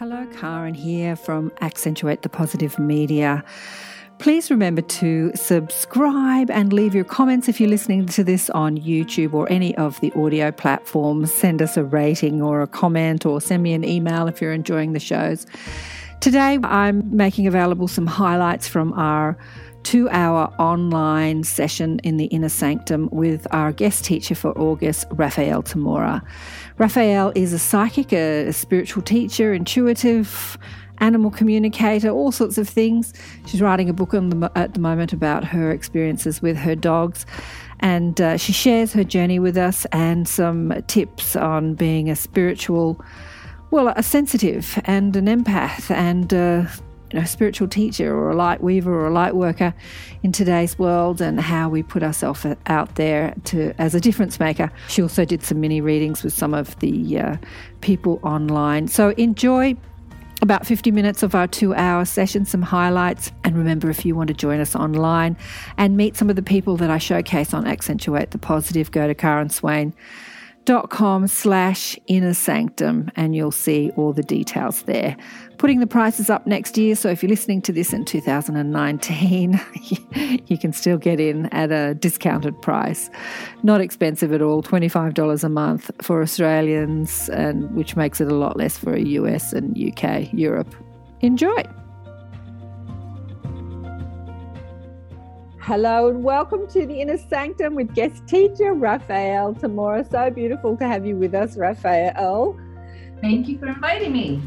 Hello, Karen here from Accentuate the Positive Media. Please remember to subscribe and leave your comments if you're listening to this on YouTube or any of the audio platforms. Send us a rating or a comment or send me an email if you're enjoying the shows. Today, I'm making available some highlights from our two hour online session in the Inner Sanctum with our guest teacher for August, Raphaelle Tamura. Raphaelle is a psychic, a, spiritual teacher, intuitive, animal communicator, all sorts of things. She's writing a book the, at the moment about her experiences with her dogs. And uh, she shares her journey with us and some tips on being a spiritual, well, a sensitive and an empath and uh, you know, spiritual teacher or a light weaver or a light worker in today's world and how we put ourselves out there to as a difference maker. She also did some mini readings with some of the uh, people online. So enjoy about 50 minutes of our two hour session, some highlights. And remember, if you want to join us online and meet some of the people that I showcase on Accentuate the Positive, go to karenswain.com slash inner sanctum and you'll see all the details there putting the prices up next year. So if you're listening to this in 2019, you can still get in at a discounted price. Not expensive at all, $25 a month for Australians, and which makes it a lot less for a US and UK, Europe. Enjoy. Hello and welcome to the Inner Sanctum with guest teacher Raphaelle Tamura. So beautiful to have you with us, Raphaelle. Thank you for inviting me.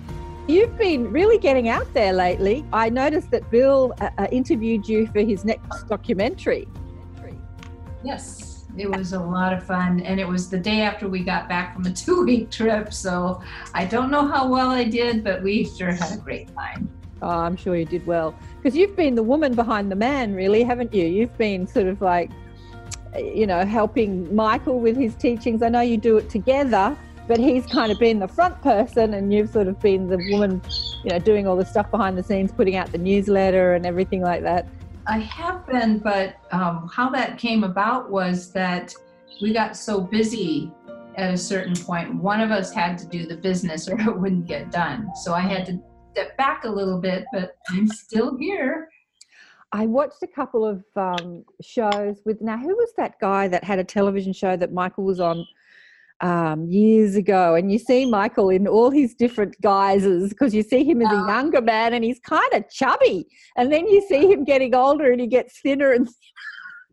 You've been really getting out there lately. I noticed that Bill uh, uh, interviewed you for his next documentary. Yes, it was a lot of fun. And it was the day after we got back from a two week trip. So I don't know how well I did, but we sure had a great time. Oh, I'm sure you did well. Because you've been the woman behind the man, really, haven't you? You've been sort of like, you know, helping Michael with his teachings. I know you do it together but he's kind of been the front person and you've sort of been the woman you know doing all the stuff behind the scenes putting out the newsletter and everything like that. I have been but um, how that came about was that we got so busy at a certain point one of us had to do the business or it wouldn't get done. So i had to step back a little bit but i'm still here. I watched a couple of um, shows with now who was that guy that had a television show that Michael was on um, years ago, and you see Michael in all his different guises because you see him as a younger man and he's kind of chubby, and then you see him getting older and he gets thinner and.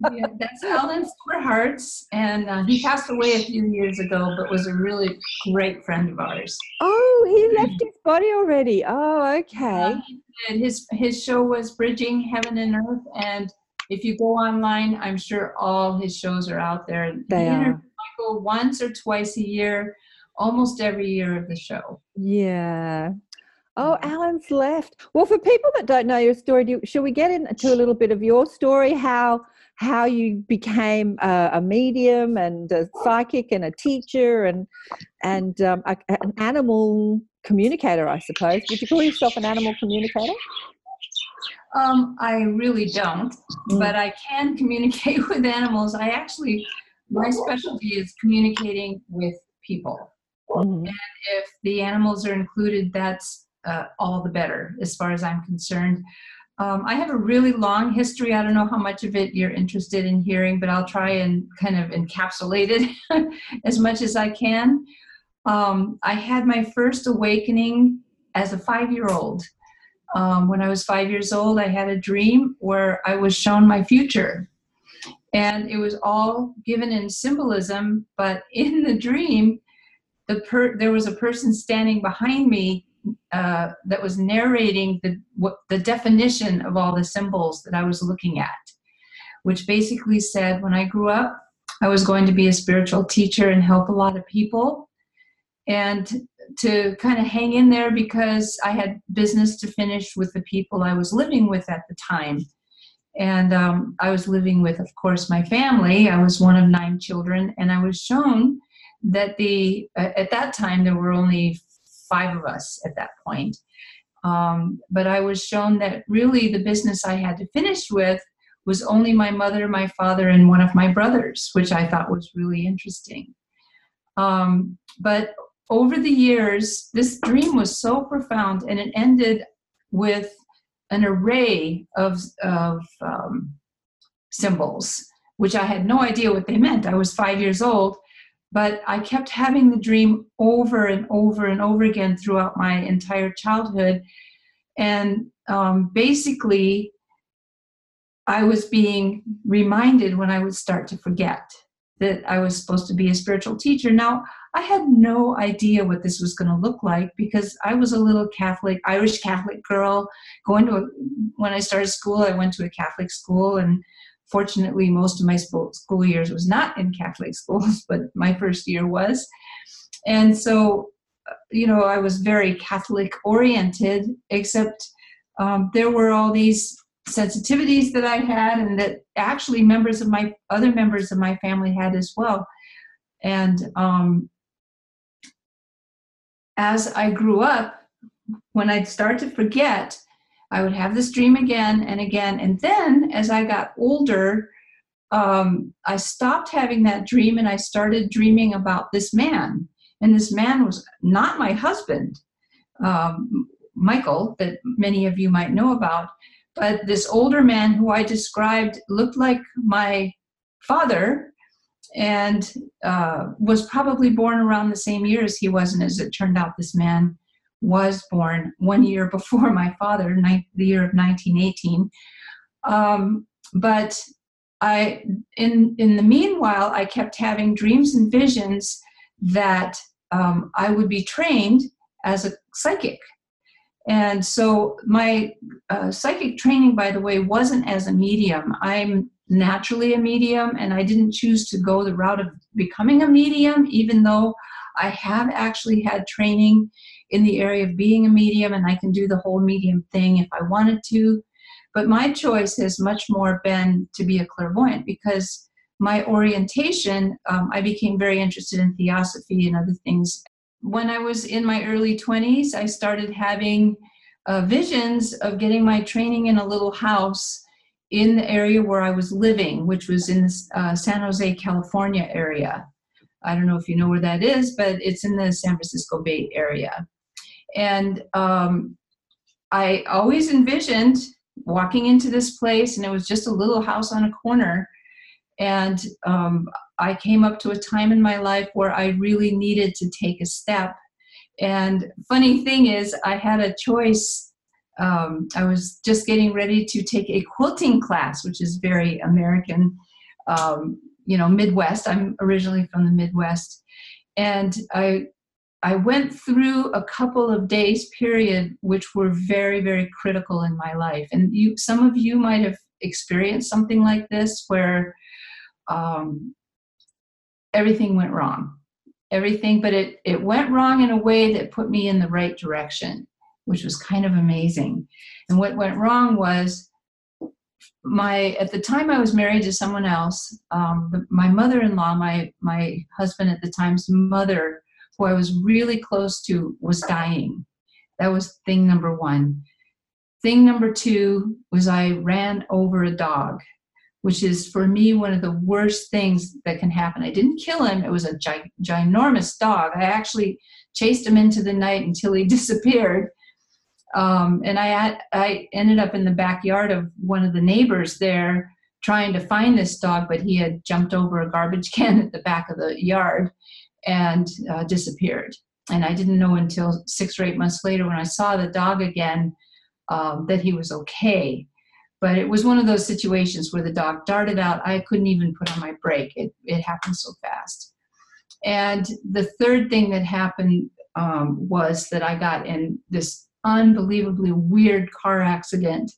yeah, that's Alan Silverhearts, and uh, he passed away a few years ago, but was a really great friend of ours. Oh, he left his body already. Oh, okay. and his his show was Bridging Heaven and Earth, and if you go online, I'm sure all his shows are out there. They are Once or twice a year, almost every year of the show. Yeah. Oh, Alan's left. Well, for people that don't know your story, do, should we get into a little bit of your story? How how you became a, a medium and a psychic and a teacher and and um, a, an animal communicator, I suppose. Would you call yourself an animal communicator? Um, I really don't, mm. but I can communicate with animals. I actually my specialty is communicating with people. Mm-hmm. And if the animals are included, that's uh, all the better as far as I'm concerned. Um, I have a really long history. I don't know how much of it you're interested in hearing, but I'll try and kind of encapsulate it as much as I can. Um, I had my first awakening as a five year old. Um, when I was five years old, I had a dream where I was shown my future and it was all given in symbolism but in the dream the per- there was a person standing behind me uh, that was narrating the what, the definition of all the symbols that I was looking at, which basically said when I grew up, I was going to be a spiritual teacher and help a lot of people, and to kind of hang in there because I had business to finish with the people I was living with at the time. And um, I was living with, of course, my family. I was one of nine children, and I was shown that the uh, at that time there were only five of us at that point. Um, but I was shown that really the business I had to finish with was only my mother, my father, and one of my brothers, which I thought was really interesting. Um, but over the years, this dream was so profound, and it ended with an array of, of um, symbols, which I had no idea what they meant. I was five years old, but I kept having the dream over and over and over again throughout my entire childhood. And um, basically, I was being reminded when I would start to forget that I was supposed to be a spiritual teacher. Now, I had no idea what this was going to look like because I was a little Catholic, Irish Catholic girl. Going to a, when I started school, I went to a Catholic school, and fortunately, most of my school, years was not in Catholic schools, but my first year was. And so, uh, you know, I was very Catholic oriented, except um, there were all these sensitivities that I had, and that actually members of my other members of my family had as well. And um, as I grew up, when I'd start to forget, I would have this dream again and again. And then as I got older, um, I stopped having that dream and I started dreaming about this man. And this man was not my husband, um, Michael, that many of you might know about, but this older man who I described looked like my father and uh, was probably born around the same year as he was. And as it turned out, this man was born one year before my father, the year of 1918. Um, but I, in in the meanwhile, I kept having dreams and visions that um, I would be trained as a psychic. And so my uh, psychic training, by the way, wasn't as a medium. I'm naturally a medium, and I didn't choose to go the route of becoming a medium, even though I have actually had training in the area of being a medium, and I can do the whole medium thing if I wanted to. But my choice has much more been to be a clairvoyant because my orientation, um, I became very interested in theosophy and other things. When I was in my early 20s, I started having uh, visions of getting my training in a little house in the area where I was living, which was in the uh, San Jose, California area. I don't know if you know where that is, but it's in the San Francisco Bay Area. And um, I always envisioned walking into this place, and it was just a little house on a corner. And um, I came up to a time in my life where I really needed to take a step. And funny thing is, I had a choice um, I was just getting ready to take a quilting class, which is very American, um, you know, Midwest. I'm originally from the Midwest, and I I went through a couple of days period which were very very critical in my life, and you some of you might have experienced something like this where um, everything went wrong. Everything but it it went wrong in a way that put me in the right direction which was kind of amazing. And what went wrong was my at the time I was married to someone else. Um, my mother-in-law, my my husband at the time's mother, who I was really close to, was dying. That was thing number one. Thing number two was I ran over a dog, which is for me one of the worst things that can happen. I didn't kill him; it was a gi- ginormous dog. I actually chased him into the night until he disappeared um, and I I ended up in the backyard of one of the neighbors there trying to find this dog, but he had jumped over a garbage can at the back of the yard and uh, disappeared. And I didn't know until six or eight months later when I saw the dog again um, that he was okay. But it was one of those situations where the dog darted out. I couldn't even put on my brake. It, it happened so fast. And the third thing that happened um, was that I got in this unbelievably weird car accident.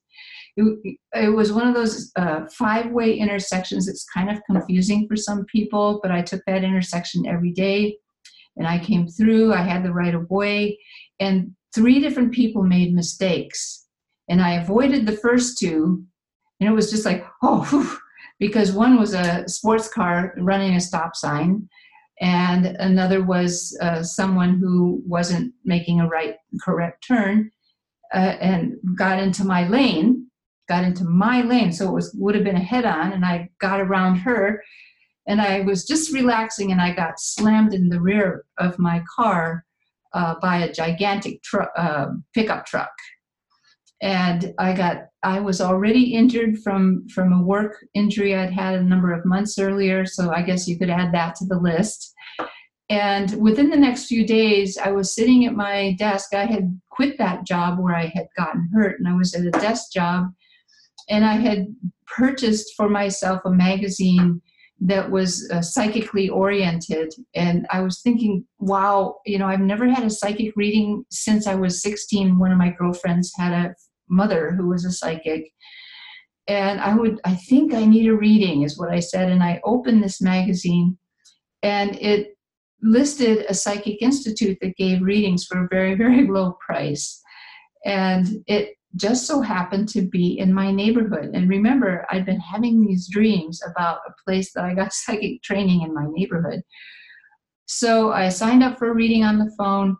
It, it was one of those uh, five way intersections It's kind of confusing for some people, but I took that intersection every day and I came through. I had the right of way, and three different people made mistakes. And I avoided the first two, and it was just like, oh, because one was a sports car running a stop sign, and another was uh, someone who wasn't making a right correct turn uh, and got into my lane got into my lane. So it was would have been a head on and i got around her and I was just relaxing, and I got slammed in the rear of my car uh, by a gigantic tr- uh, pickup truck, and I got I was already injured from from a work injury I'd had a number of months earlier, so I guess you could add that to the list. And within the next few days, I was sitting at my desk. I had quit that job where I had gotten hurt, and I was at a desk job. And I had purchased for myself a magazine that was uh, psychically oriented. And I was thinking, wow, you know, I've never had a psychic reading since I was 16. One of my girlfriends had a mother who was a psychic. And I would, I think I need a reading, is what I said. And I opened this magazine, and it listed a psychic institute that gave readings for a very, very low price. And it just so happened to be in my neighborhood. And remember, I'd been having these dreams about a place that I got psychic training in my neighborhood. So I signed up for a reading on the phone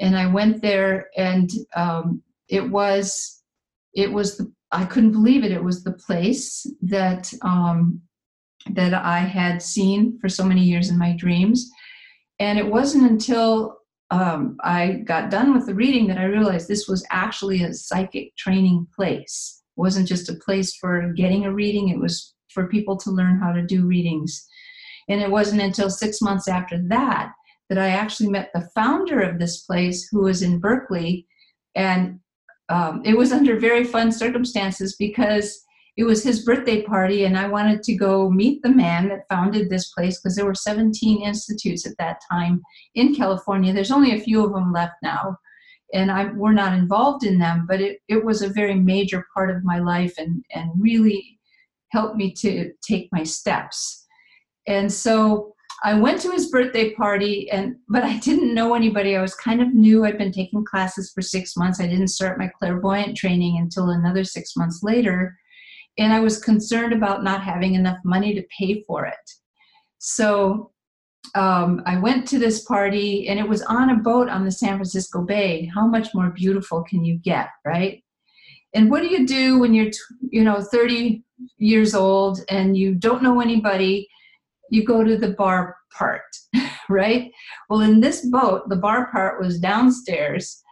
and I went there and um, it was, it was, the, I couldn't believe it. It was the place that, um, that I had seen for so many years in my dreams. And it wasn't until um, I got done with the reading that I realized this was actually a psychic training place. It wasn't just a place for getting a reading, it was for people to learn how to do readings. And it wasn't until six months after that that I actually met the founder of this place who was in Berkeley. And um, it was under very fun circumstances because it was his birthday party and i wanted to go meet the man that founded this place because there were 17 institutes at that time in california. There's only a few of them left now and I, we're not involved in them but it, it was a very major part of my life and, and really helped me to take my steps. And so i went to his birthday party and but i didn't know anybody i was kind of new i'd been taking classes for six months i didn't start my clairvoyant training until another six months later and I was concerned about not having enough money to pay for it. So um, I went to this party, and it was on a boat on the San Francisco Bay. How much more beautiful can you get, right? And what do you do when you're, you know, 30 years old and you don't know anybody? You go to the bar part, right? Well, in this boat, the bar part was downstairs,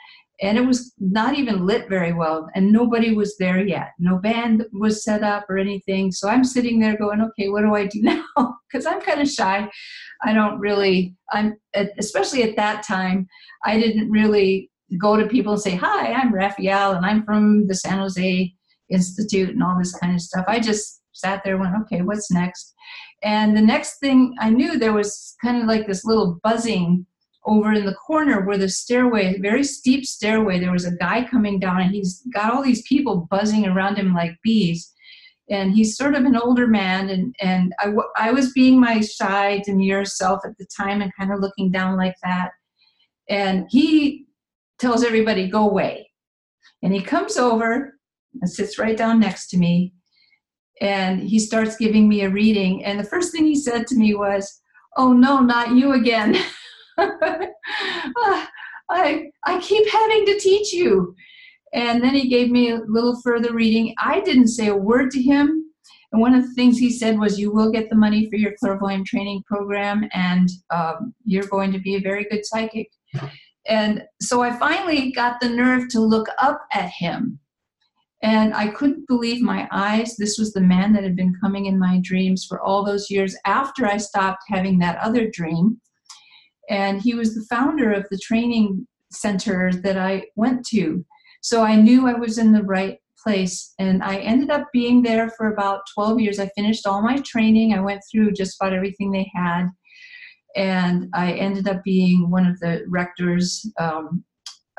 and it was not even lit very well and nobody was there yet. No band was set up or anything so i'm sitting there going okay what do i do now? Because i'm kind of shy. I don't really i'm especially at that time i didn't really go to people and say hi i'm raphaelle and i'm from the san jose institute and all this kind of stuff. I just sat there and went okay what's next and the next thing i knew there was kind of like this little buzzing over in the corner where the stairway, very steep stairway, there was a guy coming down and he's got all these people buzzing around him like bees. And he's sort of an older man, and, and I, I was being my shy, demure self at the time and kind of looking down like that. And he tells everybody, go away. And he comes over and sits right down next to me. And he starts giving me a reading. And the first thing he said to me was, Oh, no, not you again. I, I keep having to teach you. And then he gave me a little further reading. I didn't say a word to him. And one of the things he said was, You will get the money for your clairvoyant training program, and um, you're going to be a very good psychic. And so I finally got the nerve to look up at him. And I couldn't believe my eyes. This was the man that had been coming in my dreams for all those years after I stopped having that other dream and he was the founder of the training center that I went to. So I knew I was in the right place and I ended up being there for about 12 years. I finished all my training. I went through just about everything they had. And I ended up being one of the rectors, um,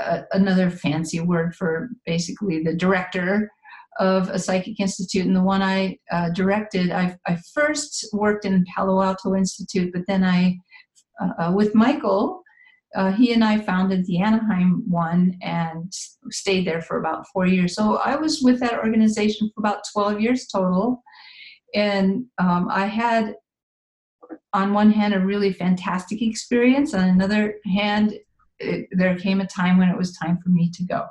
uh, another fancy word for basically the director of a psychic institute. And the one I uh, directed, I, I first worked in Palo Alto Institute, but then I uh, with Michael, uh, he and I founded the Anaheim one and stayed there for about four years. So I was with that organization for about 12 years total. And um, I had, on one hand, a really fantastic experience. On another hand, it, there came a time when it was time for me to go.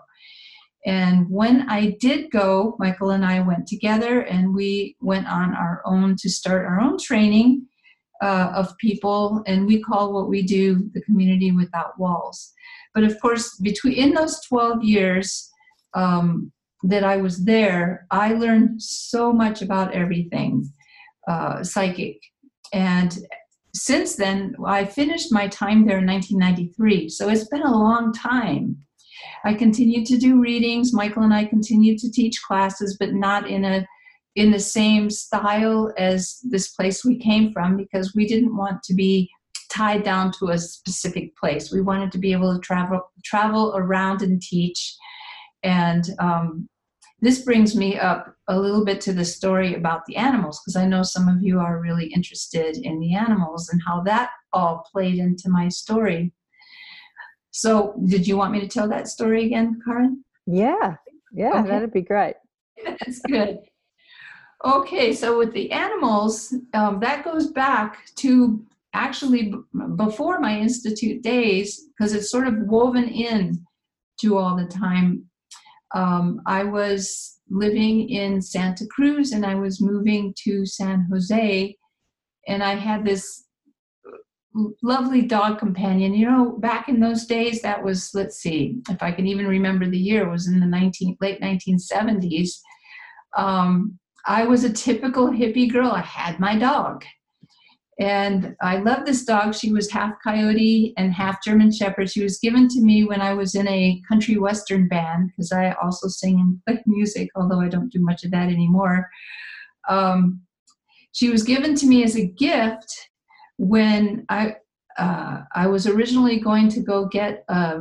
And when I did go, Michael and I went together and we went on our own to start our own training uh, of people, and we call what we do the community without walls. But of course, between in those 12 years um, that I was there, I learned so much about everything uh, psychic. And since then, I finished my time there in 1993. So it's been a long time. I continued to do readings. Michael and I continued to teach classes, but not in a in the same style as this place we came from because we didn't want to be tied down to a specific place. We wanted to be able to travel travel around and teach. And um, this brings me up a little bit to the story about the animals because I know some of you are really interested in the animals and how that all played into my story. So, did you want me to tell that story again, Karen? Yeah, yeah, okay. that'd be great. That's good. Okay, so with the animals, um, that goes back to actually b- before my institute days because it's sort of woven in to all the time. Um, I was living in Santa Cruz and I was moving to San Jose, and I had this lovely dog companion. You know, back in those days, that was let's see if I can even remember the year. It was in the 19 late 1970s. Um, I was a typical hippie girl. I had my dog. And I love this dog. She was half coyote and half German Shepherd. She was given to me when I was in a country western band because I also sing and play music, although I don't do much of that anymore. Um, she was given to me as a gift when I uh, I was originally going to go get a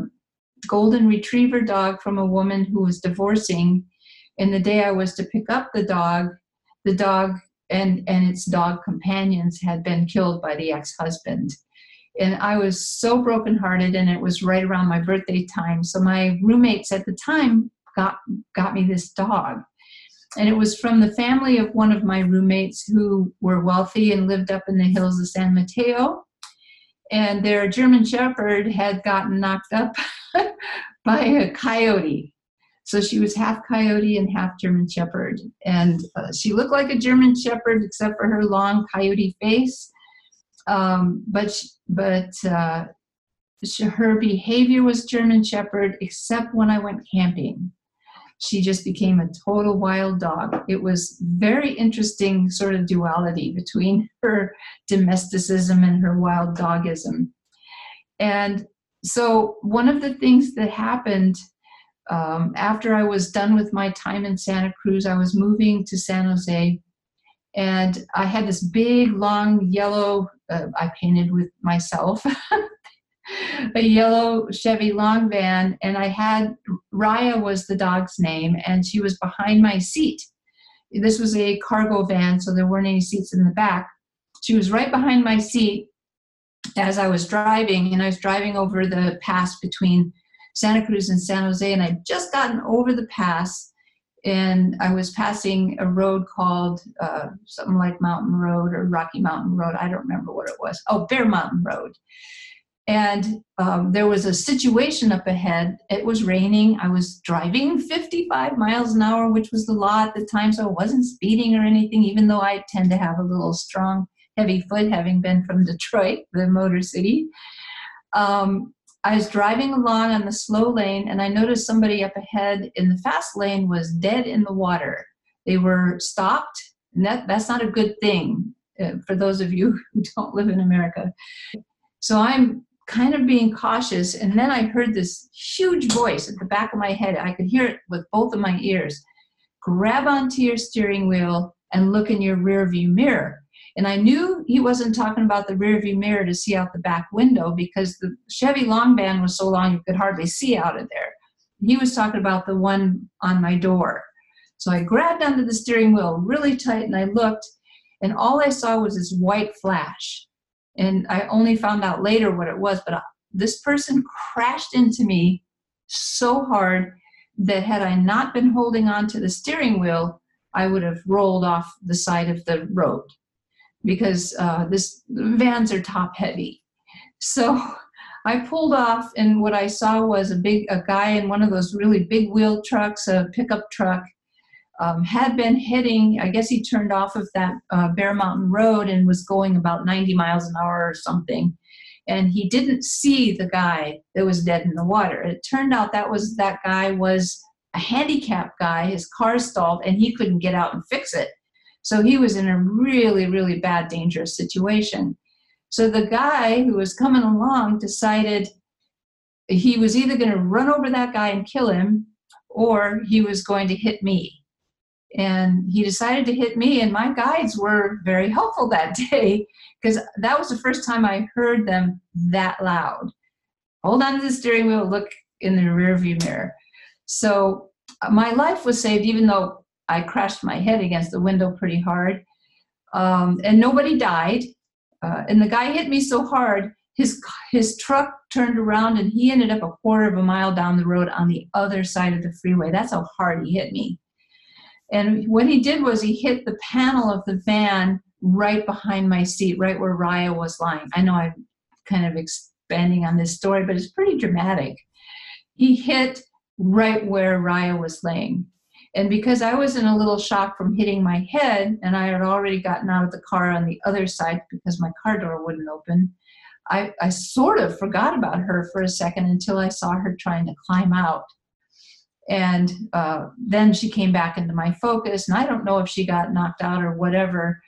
golden retriever dog from a woman who was divorcing and the day I was to pick up the dog, the dog and, and its dog companions had been killed by the ex husband. And I was so brokenhearted, and it was right around my birthday time. So my roommates at the time got, got me this dog. And it was from the family of one of my roommates who were wealthy and lived up in the hills of San Mateo. And their German Shepherd had gotten knocked up by a coyote so she was half coyote and half German Shepherd. And uh, she looked like a German Shepherd except for her long coyote face. Um, but she, but uh, she, her behavior was German Shepherd except when I went camping. She just became a total wild dog. It was very interesting sort of duality between her domesticism and her wild dogism. And so one of the things that happened um, after I was done with my time in Santa Cruz, I was moving to San Jose, and I had this big, long yellow. Uh, I painted with myself. a yellow Chevy long van, and I had Raya was the dog's name, and she was behind my seat. This was a cargo van, so there weren't any seats in the back. She was right behind my seat as I was driving, and I was driving over the pass between Santa Cruz and San Jose, and I'd just gotten over the pass, and I was passing a road called uh, something like Mountain Road or Rocky Mountain Road. I don't remember what it was. Oh, Bear Mountain Road. And um, there was a situation up ahead. It was raining. I was driving 55 miles an hour, which was the law at the time, so I wasn't speeding or anything, even though I tend to have a little strong, heavy foot, having been from Detroit, the Motor City. Um, I was driving along on the slow lane and I noticed somebody up ahead in the fast lane was dead in the water. They were stopped, and that, that's not a good thing uh, for those of you who don't live in America. So I'm kind of being cautious, and then I heard this huge voice at the back of my head. I could hear it with both of my ears grab onto your steering wheel and look in your rear view mirror. And I knew he wasn't talking about the rearview mirror to see out the back window because the Chevy long was so long you could hardly see out of there. He was talking about the one on my door. So I grabbed onto the steering wheel really tight and I looked, and all I saw was this white flash. And I only found out later what it was, but uh, this person crashed into me so hard that had I not been holding on to the steering wheel, I would have rolled off the side of the road because uh, this vans are top heavy. So I pulled off, and what I saw was a big a guy in one of those really big wheel trucks, a pickup truck, um, had been hitting, I guess he turned off of that uh, Bear Mountain Road and was going about 90 miles an hour or something. And he didn't see the guy that was dead in the water. It turned out that was that guy was a handicapped guy. His car stalled and he couldn't get out and fix it. So he was in a really, really bad, dangerous situation. So the guy who was coming along decided he was either going to run over that guy and kill him or he was going to hit me. And he decided to hit me and my guides were very helpful that day because that was the first time i heard them that loud. Hold on to the steering wheel look in the rear view mirror. So uh, my life was saved even though i crashed my head against the window pretty hard um, and nobody died uh, and the guy hit me so hard his his truck turned around and he ended up a quarter of a mile down the road on the other side of the freeway that's how hard he hit me and what he did was he hit the panel of the van right behind my seat, right where Raya was lying. I know I'm kind of expanding on this story, but it's pretty dramatic. He hit right where Raya was laying. And because I was in a little shock from hitting my head, and I had already gotten out of the car on the other side because my car door wouldn't open, I, I sort of forgot about her for a second until I saw her trying to climb out. And uh, then she came back into my focus and i don't know if she got knocked out or whatever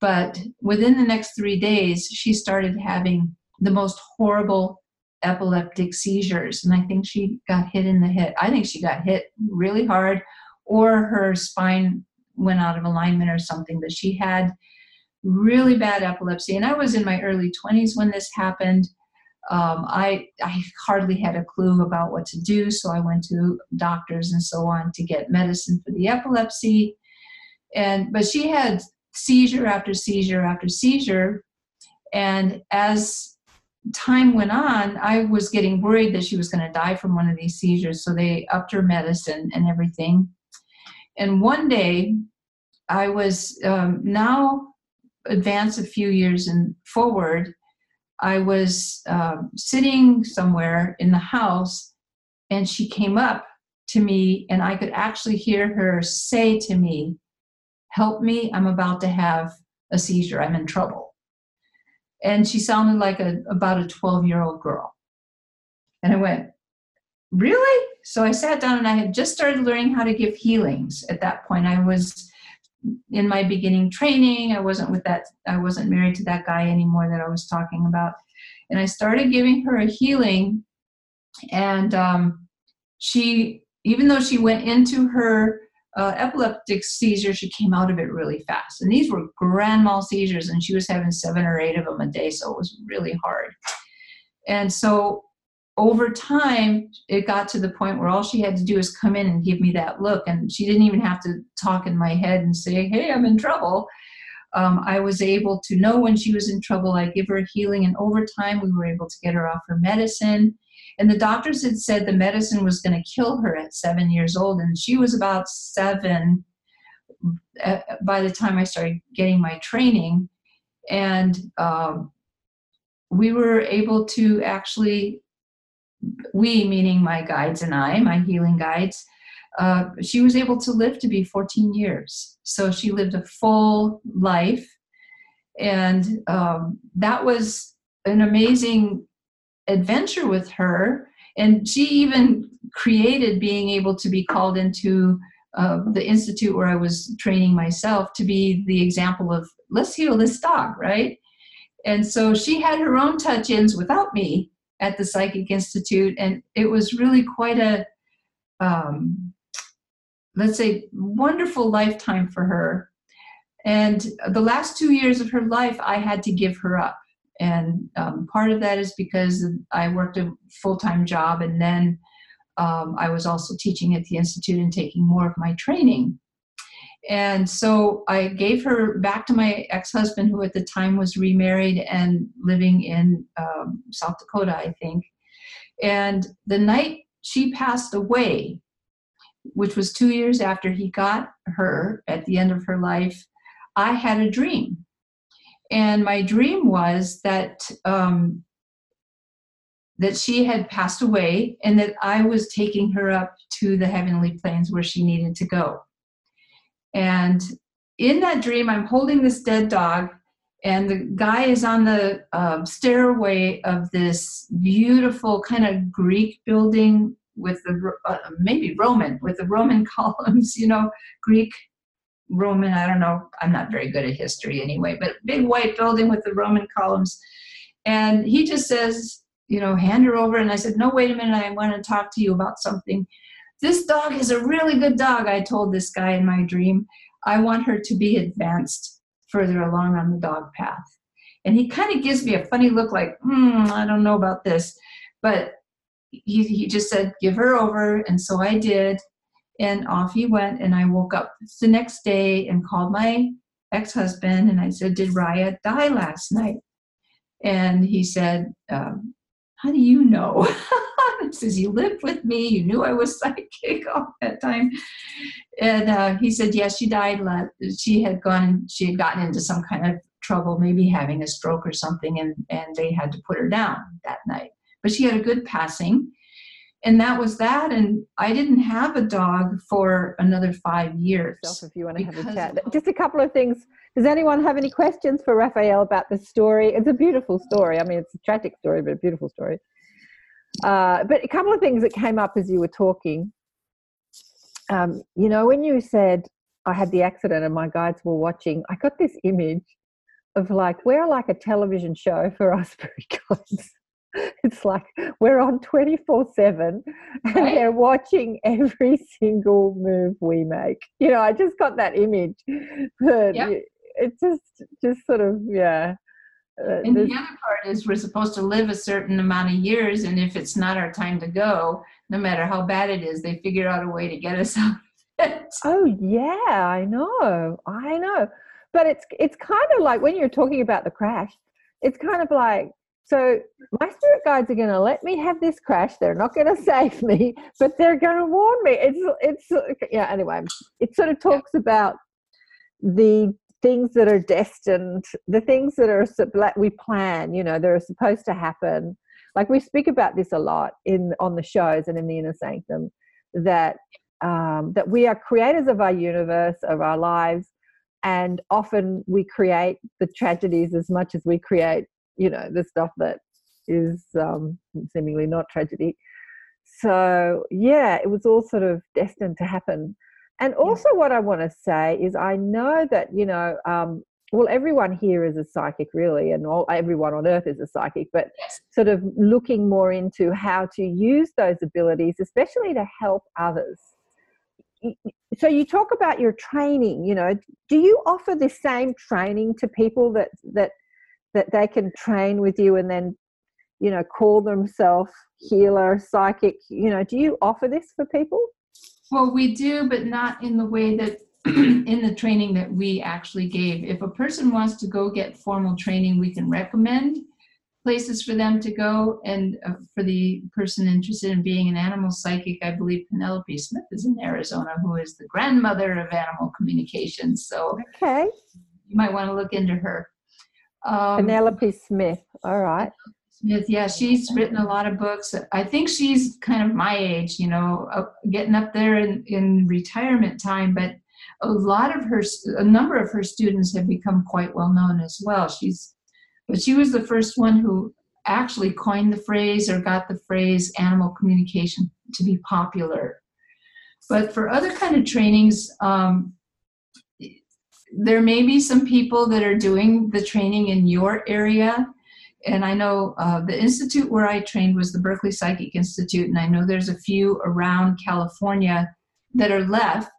but within the next three days she started having the most horrible epileptic seizures and i think she got hit in the head. I think she got hit really hard or her spine went out of alignment or something but she had really bad epilepsy and i was in my early 20s when this happened um, I, I hardly had a clue about what to do, so I went to doctors and so on to get medicine for the epilepsy. And but she had seizure after seizure after seizure, and as time went on, I was getting worried that she was going to die from one of these seizures. So they upped her medicine and everything. And one day, I was um, now advanced a few years and forward I was uh, sitting somewhere in the house and she came up to me, and I could actually hear her say to me, Help me, I'm about to have a seizure, I'm in trouble. And she sounded like a, about a 12 year old girl. And I went, Really? So I sat down and I had just started learning how to give healings at that point. I was in my beginning training. I wasn't with that, I wasn't married to that guy anymore that I was talking about. And I started giving her a healing. And um, she, even though she went into her uh, epileptic seizure, she came out of it really fast. And these were grand mal seizures, and she was having seven or eight of them a day, so it was really hard. And so over time, it got to the point where all she had to do is come in and give me that look. And she didn't even have to talk in my head and say, Hey, I'm in trouble. Um, I was able to know when she was in trouble. I give her healing. And over time, we were able to get her off her medicine. And the doctors had said the medicine was going to kill her at seven years old. And she was about seven uh, by the time I started getting my training. And um, we were able to actually we, meaning my guides and I, my healing guides, uh, she was able to live to be 14 years. So she lived a full life. And um, that was an amazing adventure with her. And she even created being able to be called into uh, the institute where I was training myself to be the example of let's heal this dog, right? And so she had her own touch ins without me at the Psychic Institute, and it was really quite a, um, let's say, wonderful lifetime for her. And the last two years of her life, I had to give her up. And um, part of that is because I worked a full time job, and then um, I was also teaching at the Institute and taking more of my training. And so I gave her back to my ex husband, who at the time was remarried and living in um, South Dakota, I think. And the night she passed away, which was two years after he got her at the end of her life, I had a dream. And my dream was that um, that she had passed away and that I was taking her up to the heavenly planes where she needed to go. And in that dream, I'm holding this dead dog, and the guy is on the uh, stairway of this beautiful kind of Greek building with the uh, maybe Roman with the Roman columns, you know, Greek, Roman. I don't know. I'm not very good at history anyway, but big white building with the Roman columns. And he just says, you know, hand her over. And I said, no, wait a minute. I want to talk to you about something. This dog is a really good dog. I told this guy in my dream. I want her to be advanced further along on the dog path. And he kind of gives me a funny look like, hmm, I don't know about this. But he, he just said, give her over. And so I did. And off he went. And I woke up the next day and called my ex husband and I said, Did Raya die last night? And he said, um, How do you know? he says, You lived with me. You knew I was psychic all that time. And uh, he said, Yes, she died. She had gone, she had gotten into some kind of trouble, maybe having a stroke or something, and, and they had to put her down that night but she had a good passing. And that was that. And I didn't have a dog for another five years. If you want to have a chat, just a couple of things. Does anyone have any questions for Raphaelle about the story? It's a beautiful story. I mean, it's a tragic story, but a beautiful story. Uh, but a couple of things that came up as you were talking. Um, you know, when you said I had the accident and my guides were watching, I got this image of like we're like a television show for us spirit guides it's like we're on 24 7 and they're watching every single move we make. You know i just got that image but yep. it just just sort of yeah uh, and the other part is we're supposed to live a certain amount of years and if it's not our time to go no matter how bad it is they figure out a way to get us out oh yeah i know i know. But it's it's kind of like when you're talking about the crash it's kind of like so my spirit guides are going to let me have this crash. They're not going to save me, but they're going to warn me. It's it's yeah. Anyway, it sort of talks about the things that are destined, the things that are we plan. You know, they're supposed to happen. Like we speak about this a lot in on the shows and in the inner sanctum that um, that we are creators of our universe, of our lives, and often we create the tragedies as much as we create you know the stuff that is um, seemingly not tragedy. So yeah it was all sort of destined to happen. And also what i want to say is i know that you know um, well everyone here is a psychic really and all everyone on earth is a psychic but yes. sort of looking more into how to use those abilities especially to help others. So you talk about your training you know do you offer the same training to people that that that they can train with you and then you know call themselves healer psychic you know do you offer this for people? Well we do but not in the way that in the training that we actually gave. If a person wants to go get formal training we can recommend places for them to go and uh, for the person interested in being an animal psychic i believe penelope smith is in arizona who is the grandmother of animal communication so okay. you might want to look into her um, Penelope Smith. All right. Smith, yeah, she's written a lot of books. I think she's kind of my age, you know, uh, getting up there in, in retirement time, but a lot of her, a number of her students have become quite well known as well. She's, but she was the first one who actually coined the phrase or got the phrase animal communication to be popular. But for other kind of trainings, um, there may be some people that are doing the training in your area. And I know uh, the institute where I trained was the Berkeley Psychic Institute, and I know there's a few around California that are left,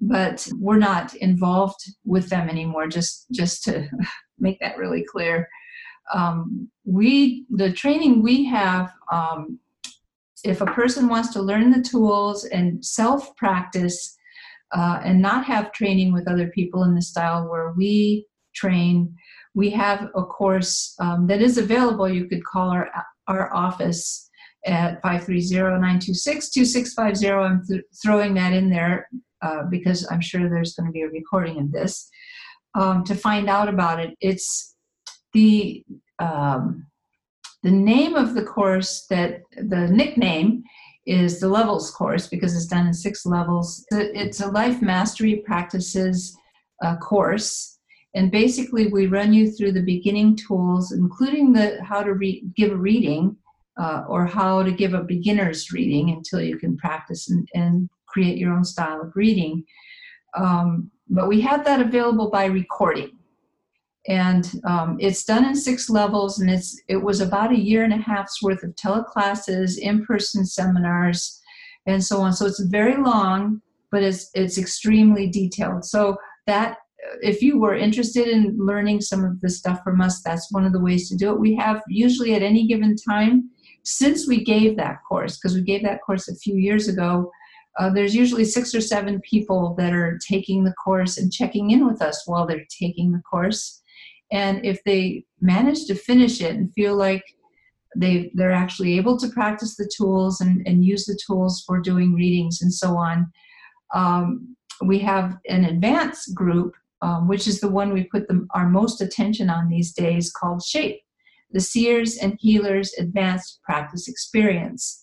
but we're not involved with them anymore. Just just to make that really clear, um, we the training we have. Um, if a person wants to learn the tools and self practice, uh, and not have training with other people in the style where we train. We have a course um, that is available. You could call our, our office at 530-926-2650. I'm th- throwing that in there uh, because I'm sure there's going to be a recording of this um, to find out about it. It's the um, the name of the course that the nickname is the levels course because it's done in six levels. It's a life mastery practices uh, course. And basically, we run you through the beginning tools, including the how to re- give a reading uh, or how to give a beginner's reading until you can practice and, and create your own style of reading. Um, but we have that available by recording and um, it's done in six levels and it's it was about a year and a half's worth of teleclasses in-person seminars and so on. So it's very long but it's it's extremely detailed. So that if you were interested in learning some of the stuff from us that's one of the ways to do it. We have usually at any given time since we gave that course because we gave that course a few years ago uh, there's usually six or seven people that are taking the course and checking in with us while they're taking the course and if they manage to finish it and feel like they they're actually able to practice the tools and, and use the tools for doing readings and so on um, we have an advanced group um, which is the one we put the, our most attention on these days called shape the seers and healers advanced practice experience.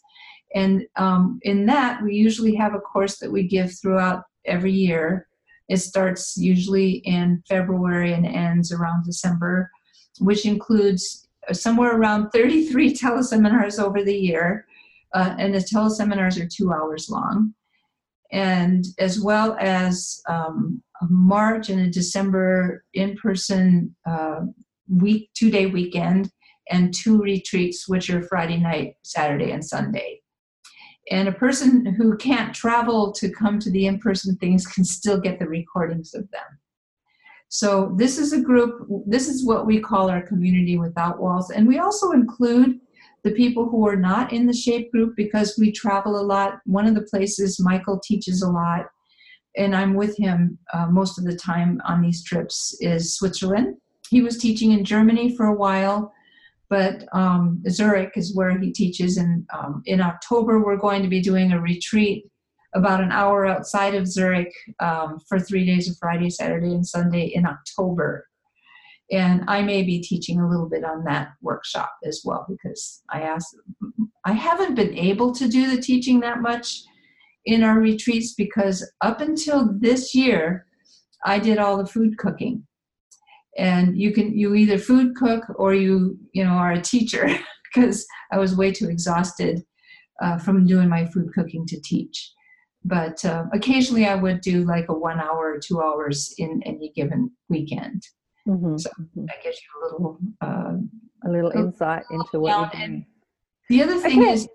And um, in that we usually have a course that we give throughout every year it starts usually in February and ends around December, which includes somewhere around 33 teleseminars over the year. Uh, and the teleseminars are two hours long. And as well as um, a March and a December in person uh, week, two day weekend, and two retreats, which are Friday night, Saturday, and Sunday. And a person who can't travel to come to the in person things can still get the recordings of them. So, this is a group, this is what we call our community without walls. And we also include the people who are not in the SHAPE group because we travel a lot. One of the places Michael teaches a lot, and I'm with him uh, most of the time on these trips, is Switzerland. He was teaching in Germany for a while but um, Zurich is where he teaches. And um, in October, we're going to be doing a retreat about an hour outside of Zurich um, for three days of Friday, Saturday, and Sunday in October. And I may be teaching a little bit on that workshop as well because I asked, I haven't been able to do the teaching that much in our retreats because up until this year, I did all the food cooking and you can you either food cook or you you know are a teacher because i was way too exhausted uh, from doing my food cooking to teach but uh, occasionally i would do like a one hour or two hours in any given weekend mm-hmm. so mm-hmm. that gives you a little uh, a little insight into what you're doing the other thing okay. is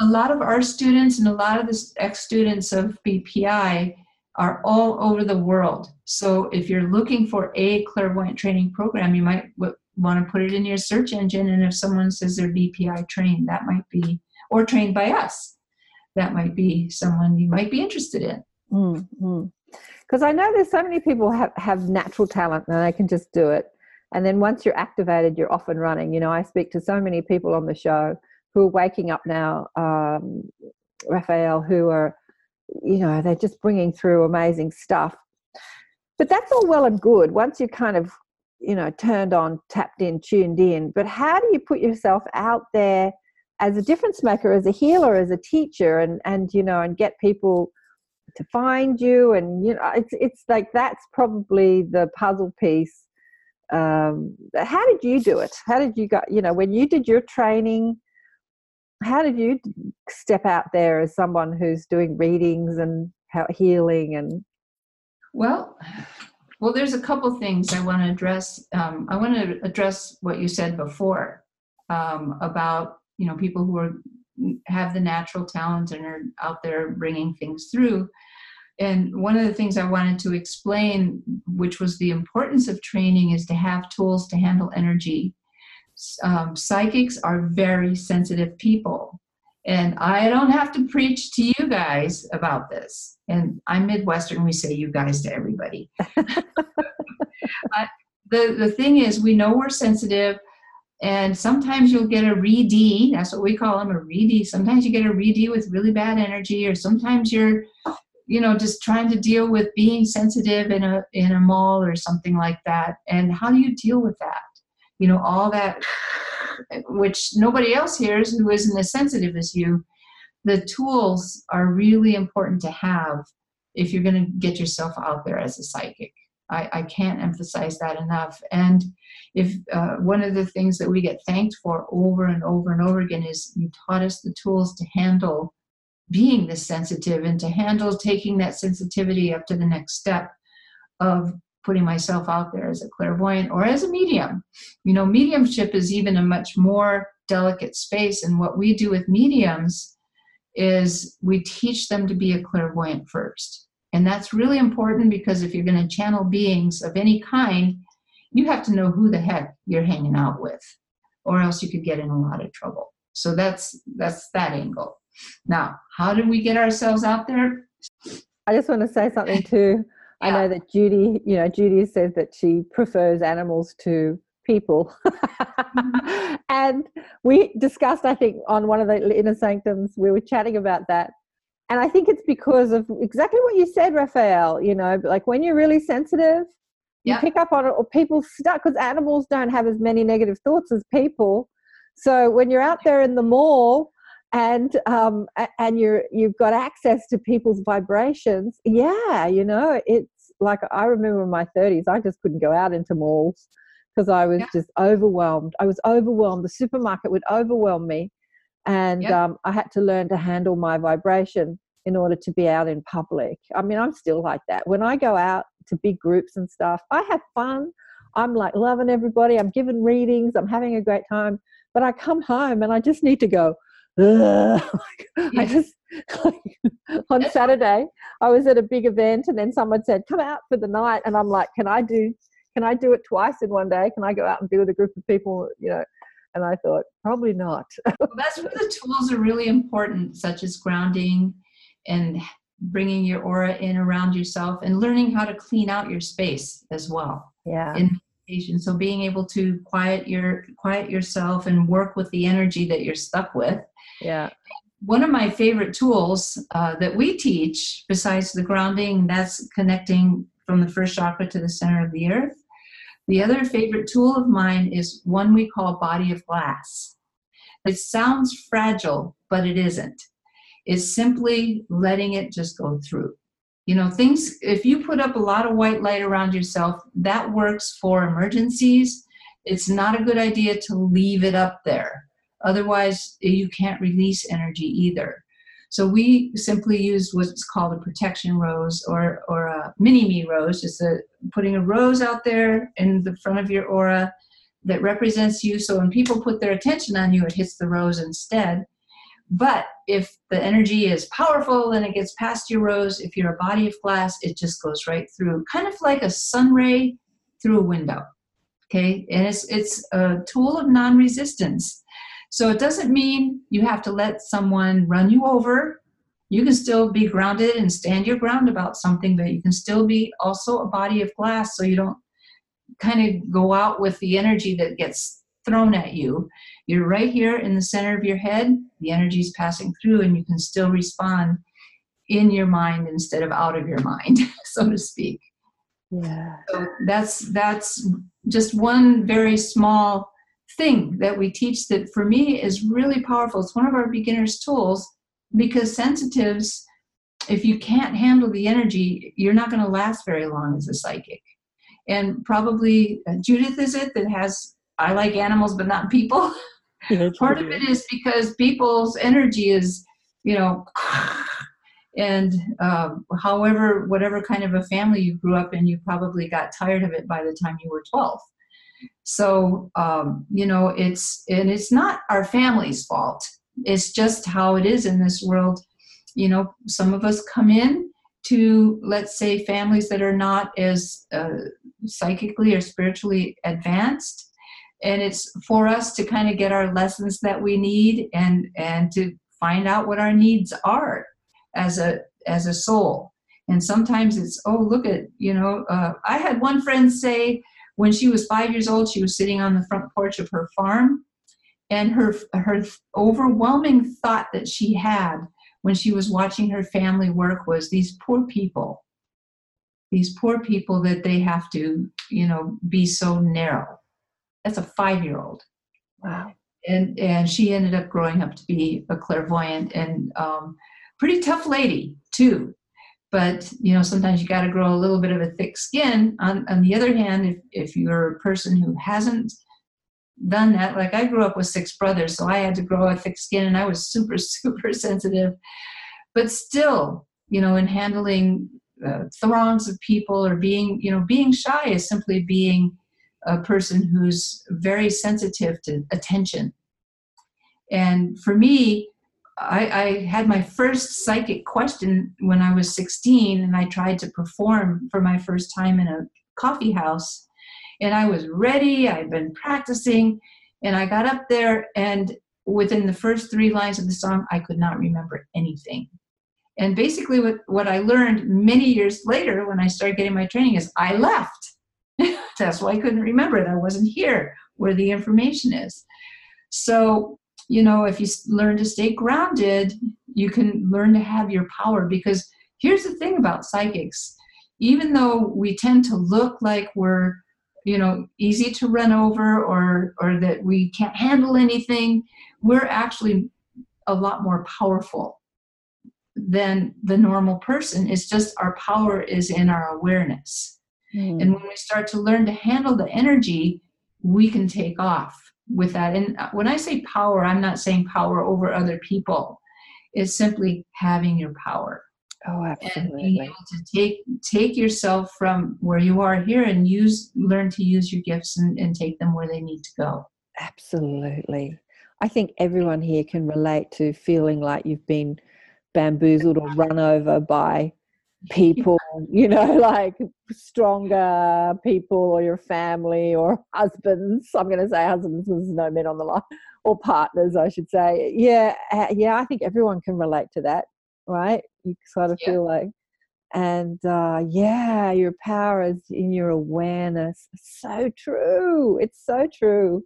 a lot of our students and a lot of the ex-students of bpi are all over the world. So if you're looking for a clairvoyant training program, you might w- want to put it in your search engine. And if someone says they're BPI trained, that might be, or trained by us, that might be someone you might be interested in. Because mm-hmm. I know there's so many people have, have natural talent and they can just do it. And then once you're activated, you're off and running. You know, I speak to so many people on the show who are waking up now, um, Raphaelle, who are you know they're just bringing through amazing stuff. But that's all well and good once you kind of you know turned on tapped in tuned in. But how do you put yourself out there as a difference maker as a healer as a teacher and and you know and get people to find you? And you know it's it's like that's probably the puzzle piece. Um how did you do it? How did you go you know when you did your training how did you step out there as someone who's doing readings and healing and well well there's a couple things i want to address um, i want to address what you said before um, about you know people who are have the natural talent and are out there bringing things through. And one of the things i wanted to explain which was the importance of training is to have tools to handle energy um, psychics are very sensitive people. And I don't have to preach to you guys about this. And I'm Midwestern, we say you guys to everybody. the, the thing is, we know we're sensitive, and sometimes you'll get a readee. That's what we call them, a readee. Sometimes you get a readee with really bad energy, or sometimes you're you know just trying to deal with being sensitive in a in a mall or something like that and how do you deal with that you know all that which nobody else hears who isn't as sensitive as you the tools are really important to have if you're going to get yourself out there as a psychic. I, I can't emphasize that enough. And if uh, one of the things that we get thanked for over and over and over again is you taught us the tools to handle being this sensitive and to handle taking that sensitivity up to the next step of putting myself out there as a clairvoyant or as a medium. You know, mediumship is even a much more delicate space. And what we do with mediums is we teach them to be a clairvoyant first. And that's really important because if you're going to channel beings of any kind, you have to know who the heck you're hanging out with, or else you could get in a lot of trouble. So that's that's that angle. Now, how do we get ourselves out there? I just want to say something too. I know that Judy, you know, Judy says that she prefers animals to people. and we discussed, I think, on one of the inner sanctums, we were chatting about that. And I think it's because of exactly what you said, Raphaelle. You know, like when you're really sensitive, you yeah. pick up on it, or people stuck because animals don't have as many negative thoughts as people. So when you're out there in the mall and um, and you're you've got access to people's vibrations, yeah, you know, it's like I remember in my 30s, I just couldn't go out into malls because I was yeah. just overwhelmed. I was overwhelmed. The supermarket would overwhelm me. And yep. um, I had to learn to handle my vibration in order to be out in public. I mean, I'm still like that. When I go out to big groups and stuff, I have fun. I'm like loving everybody. I'm giving readings. I'm having a great time. But I come home and I just need to go, Uh, I just like, on Saturday I was at a big event and then someone said, "Come out for the night," and I'm like, "Can I do can I do it twice in one day? Can I go out and be with a group of people? You know, and I thought probably not. well, that's where the tools are really important, such as grounding and bringing your aura in around yourself and learning how to clean out your space as well. Yeah. In meditation, so being able to quiet your quiet yourself and work with the energy that you're stuck with. Yeah. One of my favorite tools uh, that we teach, besides the grounding, that's connecting from the first chakra to the center of the earth, the other favorite tool of mine is one we call body of glass. It sounds fragile, but it isn't. It's simply letting it just go through. You know, things, if you put up a lot of white light around yourself, that works for emergencies. It's not a good idea to leave it up there. Otherwise, you can't release energy either. So we simply use what's called a protection rose or, or a mini me rose, just a, putting a rose out there in the front of your aura that represents you. So when people put their attention on you, it hits the rose instead. But if the energy is powerful and it gets past your rose, if you're a body of glass, it just goes right through, kind of like a sun ray through a window. Okay, and it's it's a tool of non-resistance. So it doesn't mean you have to let someone run you over. You can still be grounded and stand your ground about something, but you can still be also a body of glass so you don't kind of go out with the energy that gets thrown at you. You're right here in the center of your head, the energy is passing through, and you can still respond in your mind instead of out of your mind, so to speak. Yeah. So that's that's just one very small thing that we teach that for me is really powerful. It's one of our beginners' tools because sensitives, if you can't handle the energy, you're not going to last very long as a psychic. And probably uh, Judith is it that has, I like animals but not people. Yeah, Part of it is because people's energy is, you know, and uh, however, whatever kind of a family you grew up in, you probably got tired of it by the time you were 12 so um, you know, it's and it's not our family's fault. It's just how it is in this world. You know, some of us come in to let's say families that are not as uh, psychically or spiritually advanced and it's for us to kind of get our lessons that we need and and to find out what our needs are as a as a soul and sometimes it's oh look at you know uh, i had one friend say when she was five years old, she was sitting on the front porch of her farm, and her her overwhelming thought that she had when she was watching her family work was these poor people, these poor people that they have to, you know, be so narrow. That's a five year old. Wow. and and she ended up growing up to be a clairvoyant and um, pretty tough lady too. But you know, sometimes you got to grow a little bit of a thick skin. On on the other hand, if if you're a person who hasn't done that, like I grew up with six brothers, so I had to grow a thick skin, and I was super super sensitive. But still, you know, in handling uh, throngs of people or being, you know, being shy is simply being a person who's very sensitive to attention. And for me, I, I, had my first psychic question when I was 16, and I tried to perform for my first time in a coffee house. And I was ready, I'd been practicing, and I got up there, and within the first three lines of the song, I could not remember anything. And basically, what, what I learned many years later when I started getting my training is I left. That's why I couldn't remember it. I wasn't here where the information is. So, you know, if you learn to stay grounded, you can learn to have your power. Because here's the thing about psychics even though we tend to look like we're you know easy to run over or or that we can't handle anything we're actually a lot more powerful than the normal person it's just our power is in our awareness Mm. And when we start to learn to handle the energy, we can take off with that. And uh, when I say power, I'm not saying power over other people. It's simply having your power. Oh, absolutely. And being able to take take yourself from where you are here and use learn to use your gifts and, and take them where they need to go. Absolutely. I think everyone here can relate to feeling like you've been bamboozled or run over by people, you know, like stronger people or your family or husbands. I'm going to say husbands, there's no men on the line, or partners, I should say. Yeah, yeah, I think everyone can relate to that, right? You sort of yeah. feel like, and uh, yeah, your power is in your awareness. So true. It's so true.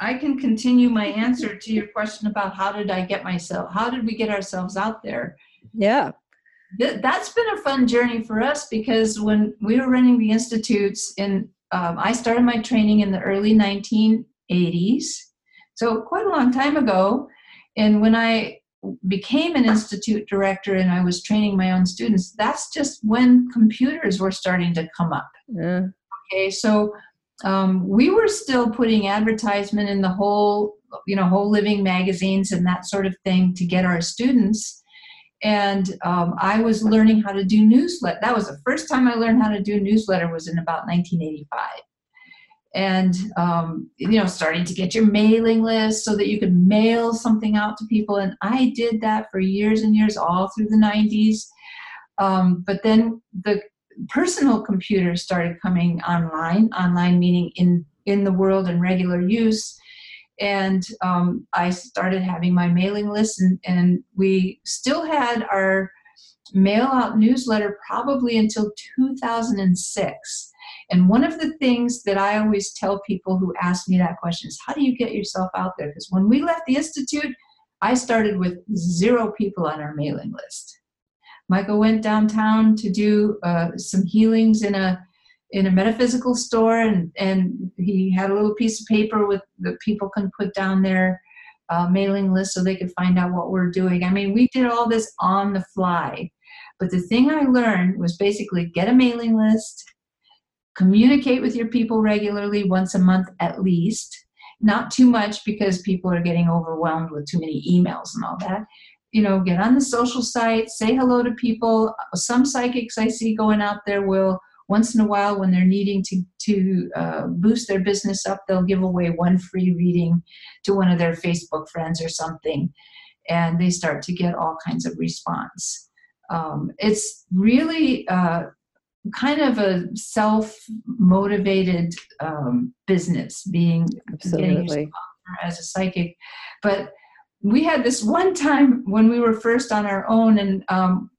I can continue my answer to your question about how did I get myself, how did we get ourselves out there? Yeah that's been a fun journey for us because when we were running the institutes in um, i started my training in the early 1980s so quite a long time ago. And when i became an institute director and i was training my own students that's just when computers were starting to come up. Yeah. okay so um, we were still putting advertisement in the whole you know whole living magazines and that sort of thing to get our students and um, I was learning how to do newsletter. That was the first time I learned how to do newsletter was in about 1985. And um, you know, starting to get your mailing list so that you could mail something out to people. And I did that for years and years, all through the 90s. Um, but then the personal computers started coming online. Online meaning in in the world in regular use and um, I started having my mailing list, and, and we still had our mail out newsletter probably until 2006. And one of the things that I always tell people who ask me that question is how do you get yourself out there? Because when we left the Institute, I started with zero people on our mailing list. Michael went downtown to do uh, some healings in a in a metaphysical store and, and he had a little piece of paper with that people can put down their uh, mailing list so they could find out what we're doing. I mean, we did all this on the fly. But the thing I learned was basically get a mailing list, communicate with your people regularly once a month at least, not too much because people are getting overwhelmed with too many emails and all that. You know, get on the social sites, say hello to people. Some psychics I see going out there will once in a while when they're needing to, to uh, boost their business up they'll give away one free reading to one of their facebook friends or something. And they start to get all kinds of response. Um, it's really uh, kind of a self-motivated um, business being Absolutely. as a psychic. But we had this one time when we were first on our own and um,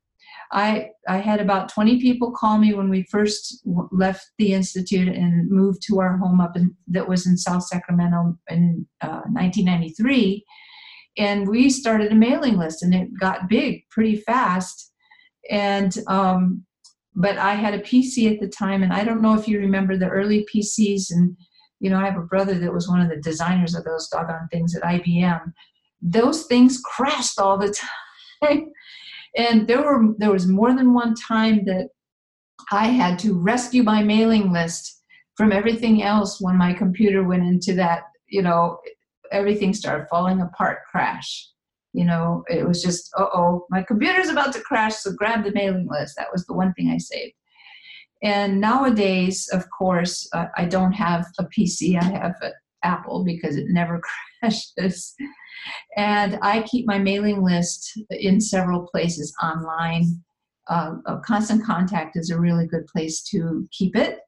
I I had about 20 people call me when we first left the institute and moved to our home up in that was in South Sacramento in uh, 1993, and we started a mailing list and it got big pretty fast, and um, but I had a PC at the time and I don't know if you remember the early PCs and you know, I have a brother that was one of the designers of those doggone things at IBM. Those things crashed all the time. And there were there was more than one time that I had to rescue my mailing list from everything else when my computer went into that, you know, everything started falling apart crash. You know, it was just, uh oh, my computer's about to crash, so grab the mailing list. That was the one thing I saved. And nowadays, of course, uh, I don't have a PC. I have an Apple because it never crashes. And I keep my mailing list in several places online. Uh, constant contact is a really good place to keep it.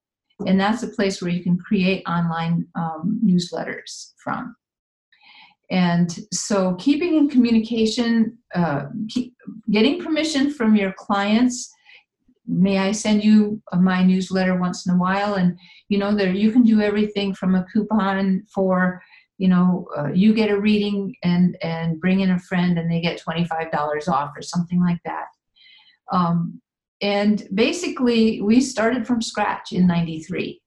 And that's a place where you can create online um, newsletters from. And so, keeping in communication, uh, keep, getting permission from your clients. May I send you my newsletter once in a while? And you know, there you can do everything from a coupon for, you know, uh, you get a reading and and bring in a friend and they get twenty five dollars off or something like that. Um, and basically, we started from scratch in '93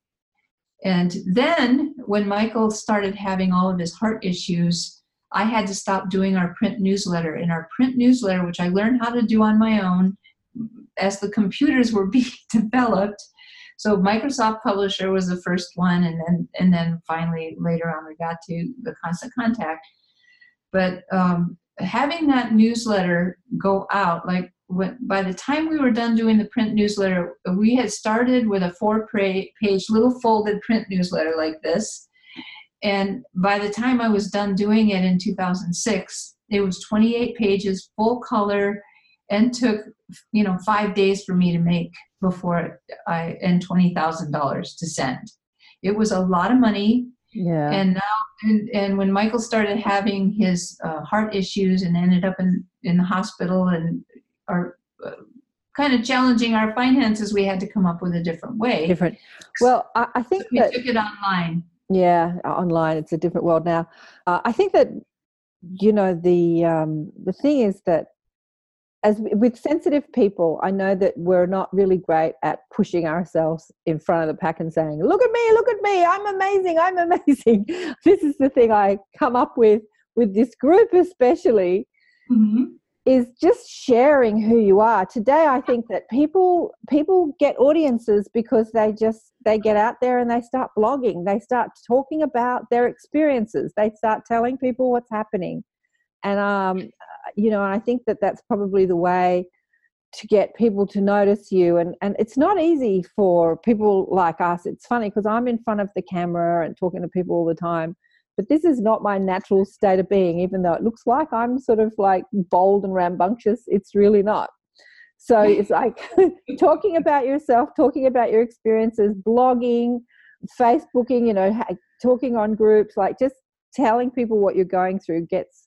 and then when Michael started having all of his heart issues, I had to stop doing our print newsletter. In our print newsletter, which I learned how to do on my own as the computers were being developed. So Microsoft Publisher was the first one, and then and then finally later on we got to the Constant Contact. But um, having that newsletter go out, like when, by the time we were done doing the print newsletter, we had started with a four page little folded print newsletter like this. And by the time I was done doing it in 2006, it was 28 pages, full color, and took you know five days for me to make before I and twenty thousand dollars to send. It was a lot of money. Yeah. And now, and, and when Michael started having his uh, heart issues and ended up in in the hospital and are uh, kind of challenging our finances, we had to come up with a different way. Different. Well, I, I think so we that, took it online. Yeah, online. It's a different world now. Uh, I think that you know the um, the thing is that as with sensitive people, I know that we're not really great at pushing ourselves in front of the pack and saying, "Look at me, look at me, I'm amazing, I'm amazing." this is the thing I come up with with this group, especially. Mm-hmm is just sharing who you are today i think that people people get audiences because they just they get out there and they start blogging they start talking about their experiences they start telling people what's happening and um you know i think that that's probably the way to get people to notice you. And and it's not easy for people like us. It's funny because i'm in front of the camera and talking to people all the time but this is not my natural state of being even though it looks like i'm sort of like bold and rambunctious it's really not. So it's like talking about yourself talking about your experiences blogging facebooking you know talking on groups like just telling people what you're going through gets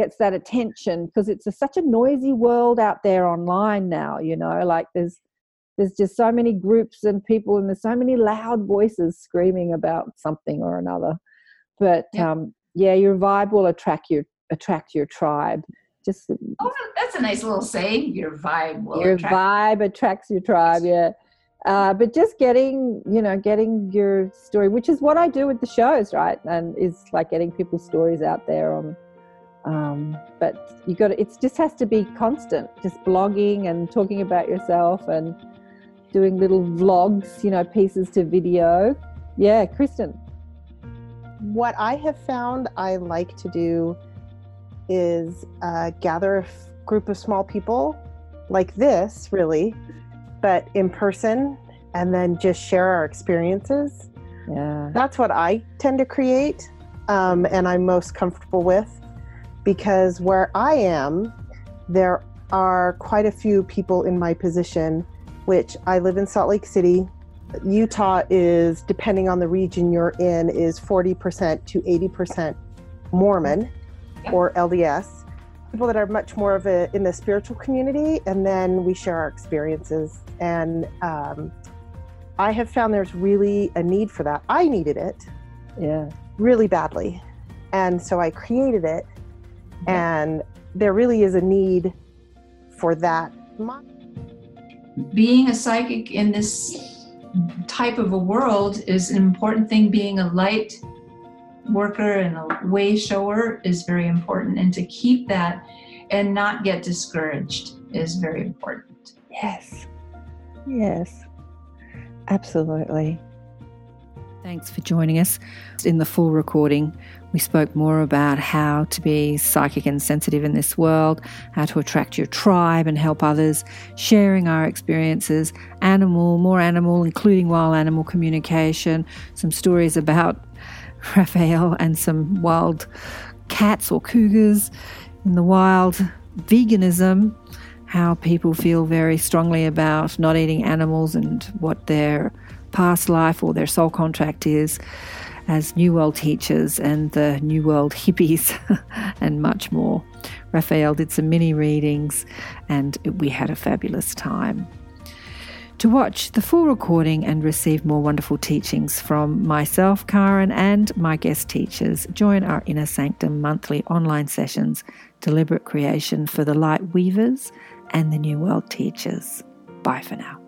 gets that attention because it's a, such a noisy world out there online now you know like there's there's just so many groups and people and there's so many loud voices screaming about something or another but yeah. um, yeah, your vibe will attract your attract your tribe. Just oh, that's a nice little saying. Your vibe will. Your attract- vibe attracts your tribe. Yeah. Uh, but just getting, you know, getting your story, which is what I do with the shows, right? And is like getting people's stories out there on. Um, but you got it just has to be constant, just blogging and talking about yourself and doing little vlogs, you know, pieces to video. Yeah, Kristen what I have found I like to do is uh, gather a f- group of small people like this, really, but in person, and then just share our experiences. Yeah. That's what I tend to create, um, and I'm most comfortable with because where I am, there are quite a few people in my position, which I live in Salt Lake City, Utah is, depending on the region you're in, is 40% to 80% Mormon or LDS. People that are much more of a in the spiritual community, and then we share our experiences. And um, I have found there's really a need for that. I needed it, yeah, really badly, and so I created it. And there really is a need for that. Being a psychic in this type of a world is an important thing. Being a light worker and a way shower is very important. And to keep that and not get discouraged is very important. Yes. Yes. Absolutely. Thanks for joining us. In the full recording, we spoke more about how to be psychic and sensitive in this world, how to attract your tribe and help others, sharing our experiences, animal, more animal, including wild animal communication, some stories about Raphaelle and some wild cats or cougars in the wild, veganism, how people feel very strongly about not eating animals and what their past life or their soul contract is as New World teachers and the New World hippies and much more. Raphaelle did some mini readings and we had a fabulous time. To watch the full recording and receive more wonderful teachings from myself, Karen, and my guest teachers, join our Inner Sanctum monthly online sessions, Deliberate Creation for the Light Weavers and the New World Teachers. Bye for now.